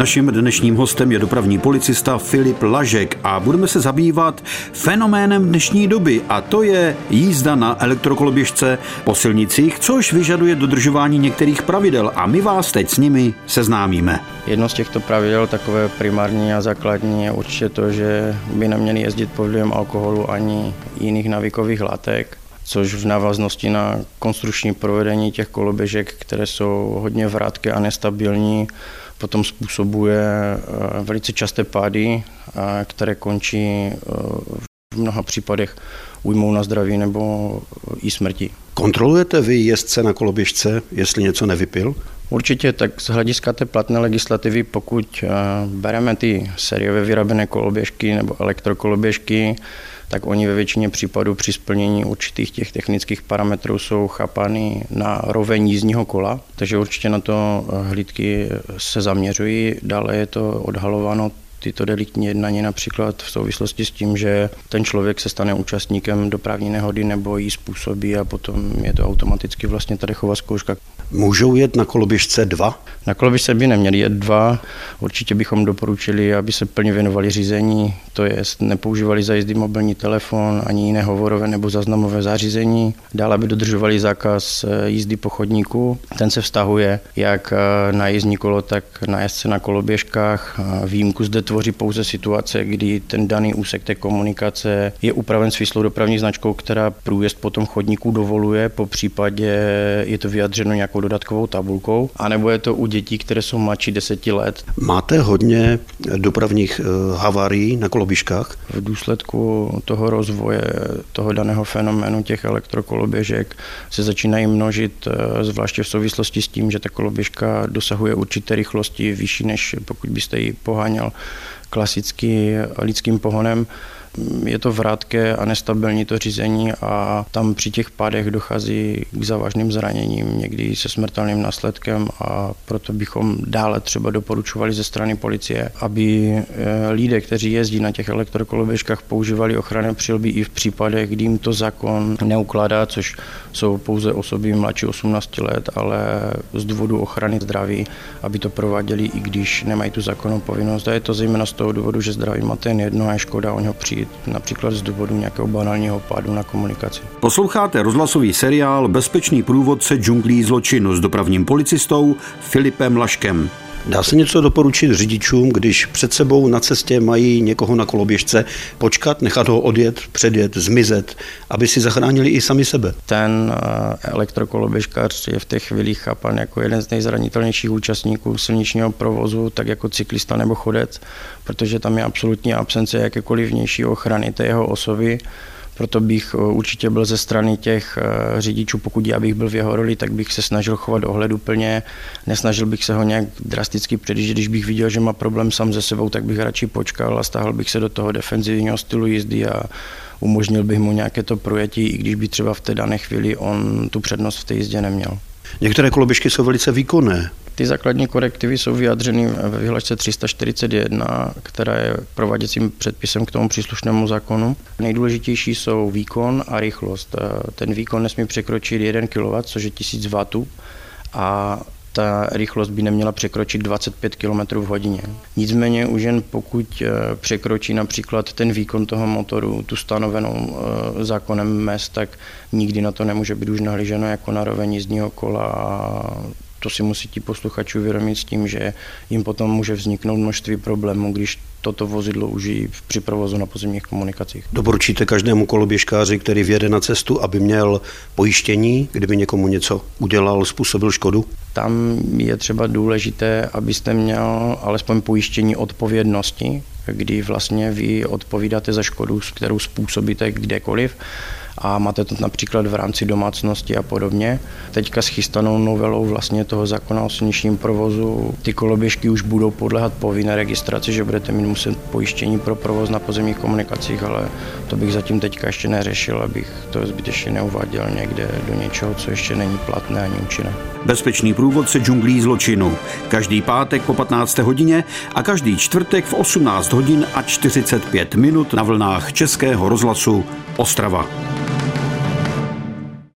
Naším dnešním hostem je dopravní policista Filip Lažek a budeme se zabývat fenoménem dnešní doby a to je jízda na elektrokoloběžce po silnicích, což vyžaduje dodržování některých pravidel a my vás teď s nimi seznámíme. Jedno z těchto pravidel, takové primární a základní, je určitě to, že by neměli jezdit pod vlivem alkoholu ani jiných navykových látek což v návaznosti na konstrukční provedení těch koloběžek, které jsou hodně vrátké a nestabilní, potom způsobuje eh, velice časté pády, eh, které končí eh, v mnoha případech újmou na zdraví nebo i smrti. Kontrolujete vy jezdce na koloběžce, jestli něco nevypil? Určitě, tak z hlediska té platné legislativy, pokud bereme ty sériově vyrobené koloběžky nebo elektrokoloběžky, tak oni ve většině případů při splnění určitých těch technických parametrů jsou chápány na roveň jízdního kola, takže určitě na to hlídky se zaměřují. Dále je to odhalováno tyto deliktní jednání například v souvislosti s tím, že ten člověk se stane účastníkem dopravní nehody nebo jí způsobí a potom je to automaticky vlastně ta dechová zkouška. Můžou jet na koloběžce dva? Na koloběžce by neměli jet dva. Určitě bychom doporučili, aby se plně věnovali řízení, to je nepoužívali za jízdy mobilní telefon ani jiné hovorové nebo zaznamové zařízení. Dále by dodržovali zákaz eh, jízdy po chodníku. Ten se vztahuje jak eh, na jízdní kolo, tak na jezdce na koloběžkách. Výjimku zde tvoří pouze situace, kdy ten daný úsek té komunikace je upraven svislou dopravní značkou, která průjezd po tom chodníku dovoluje, po případě je to vyjadřeno nějakou dodatkovou tabulkou, anebo je to u dětí, které jsou mladší 10 let. Máte hodně dopravních eh, havárií na koloběžkách? V důsledku toho rozvoje toho daného fenoménu těch elektrokoloběžek se začínají množit, eh, zvláště v souvislosti s tím, že ta koloběžka dosahuje určité rychlosti vyšší, než pokud byste ji poháněl klasicky lidským pohonem je to vrátké a nestabilní to řízení a tam při těch pádech dochází k závažným zraněním, někdy se smrtelným následkem a proto bychom dále třeba doporučovali ze strany policie, aby eh, lidé, kteří jezdí na těch elektrokoloběžkách, používali ochranné přilby i v případech, kdy jim to zákon neukládá, což jsou pouze osoby mladší 18 let, ale z důvodu ochrany zdraví, aby to prováděli, i když nemají tu zákonnou povinnost. A je to zejména z toho důvodu, že zdraví má ten jedno a je škoda o něho přijít přijít například z důvodu nějakého banálního pádu na komunikaci. Posloucháte rozhlasový seriál Bezpečný průvodce džunglí zločinu s dopravním policistou Filipem Laškem. Dá se něco doporučit řidičům, když před sebou na cestě mají někoho na koloběžce, počkat, nechat ho odjet, předjet, zmizet, aby si zachránili i sami sebe? Ten eh, elektrokoloběžkař je v těch chvílích chápan jako jeden z nejzranitelnějších účastníků silničního provozu, tak jako cyklista nebo chodec, protože tam je absolutní absence jakékoliv vnější ochrany té jeho osoby proto bych eh, určitě byl ze strany těch eh, řidičů, pokud já bych byl v jeho roli, tak bych se snažil chovat ohleduplně, nesnažil bych se ho nějak drasticky předjíždět, když bych viděl, že má problém sám ze sebou, tak bych radši počkal a stáhl bych se do toho defenzivního stylu jízdy a umožnil bych mu nějaké to projetí, i když by třeba v té dané chvíli on tu přednost v té jízdě neměl. Některé koloběžky jsou velice výkonné. Ty základní korektivy jsou vyjadřeny ve vyhlašce 341, která je prováděcím předpisem k tomu příslušnému zákonu. Nejdůležitější jsou výkon a rychlost. Ten výkon nesmí překročit 1 kW, což je 1000 W a ta rychlost by neměla překročit 25 km v hodině. Nicméně už jen pokud eh, překročí například ten výkon toho motoru, tu stanovenou eh, zákonem mest, tak nikdy na to nemůže být už nahlíženo jako na roveň jízdního kola a to si musí ti posluchači uvědomit s tím, že jim potom může vzniknout množství problémů, když toto vozidlo užijí při provozu na pozemních komunikacích. Doporučíte každému koloběžkáři, který vjede na cestu, aby měl pojištění, kdyby někomu něco udělal, způsobil škodu? Tam je třeba důležité, abyste měl alespoň pojištění odpovědnosti, kdy vlastně vy odpovídáte za škodu, kterou způsobíte kdekoliv a máte to například v rámci domácnosti a podobně. Teďka s chystanou novelou vlastně toho zákona o silničním provozu ty koloběžky už budou podléhat povinné registraci, že budete mít muset pojištění pro provoz na pozemních komunikacích, ale to bych zatím teďka ještě neřešil, abych to zbytečně neuváděl někde do něčeho, co ještě není platné ani účinné. Bezpečný průvodce džunglí zločinu. Každý pátek po 15. hodině a každý čtvrtek v 18 hodin a 45 minut na vlnách Českého rozhlasu Ostrava.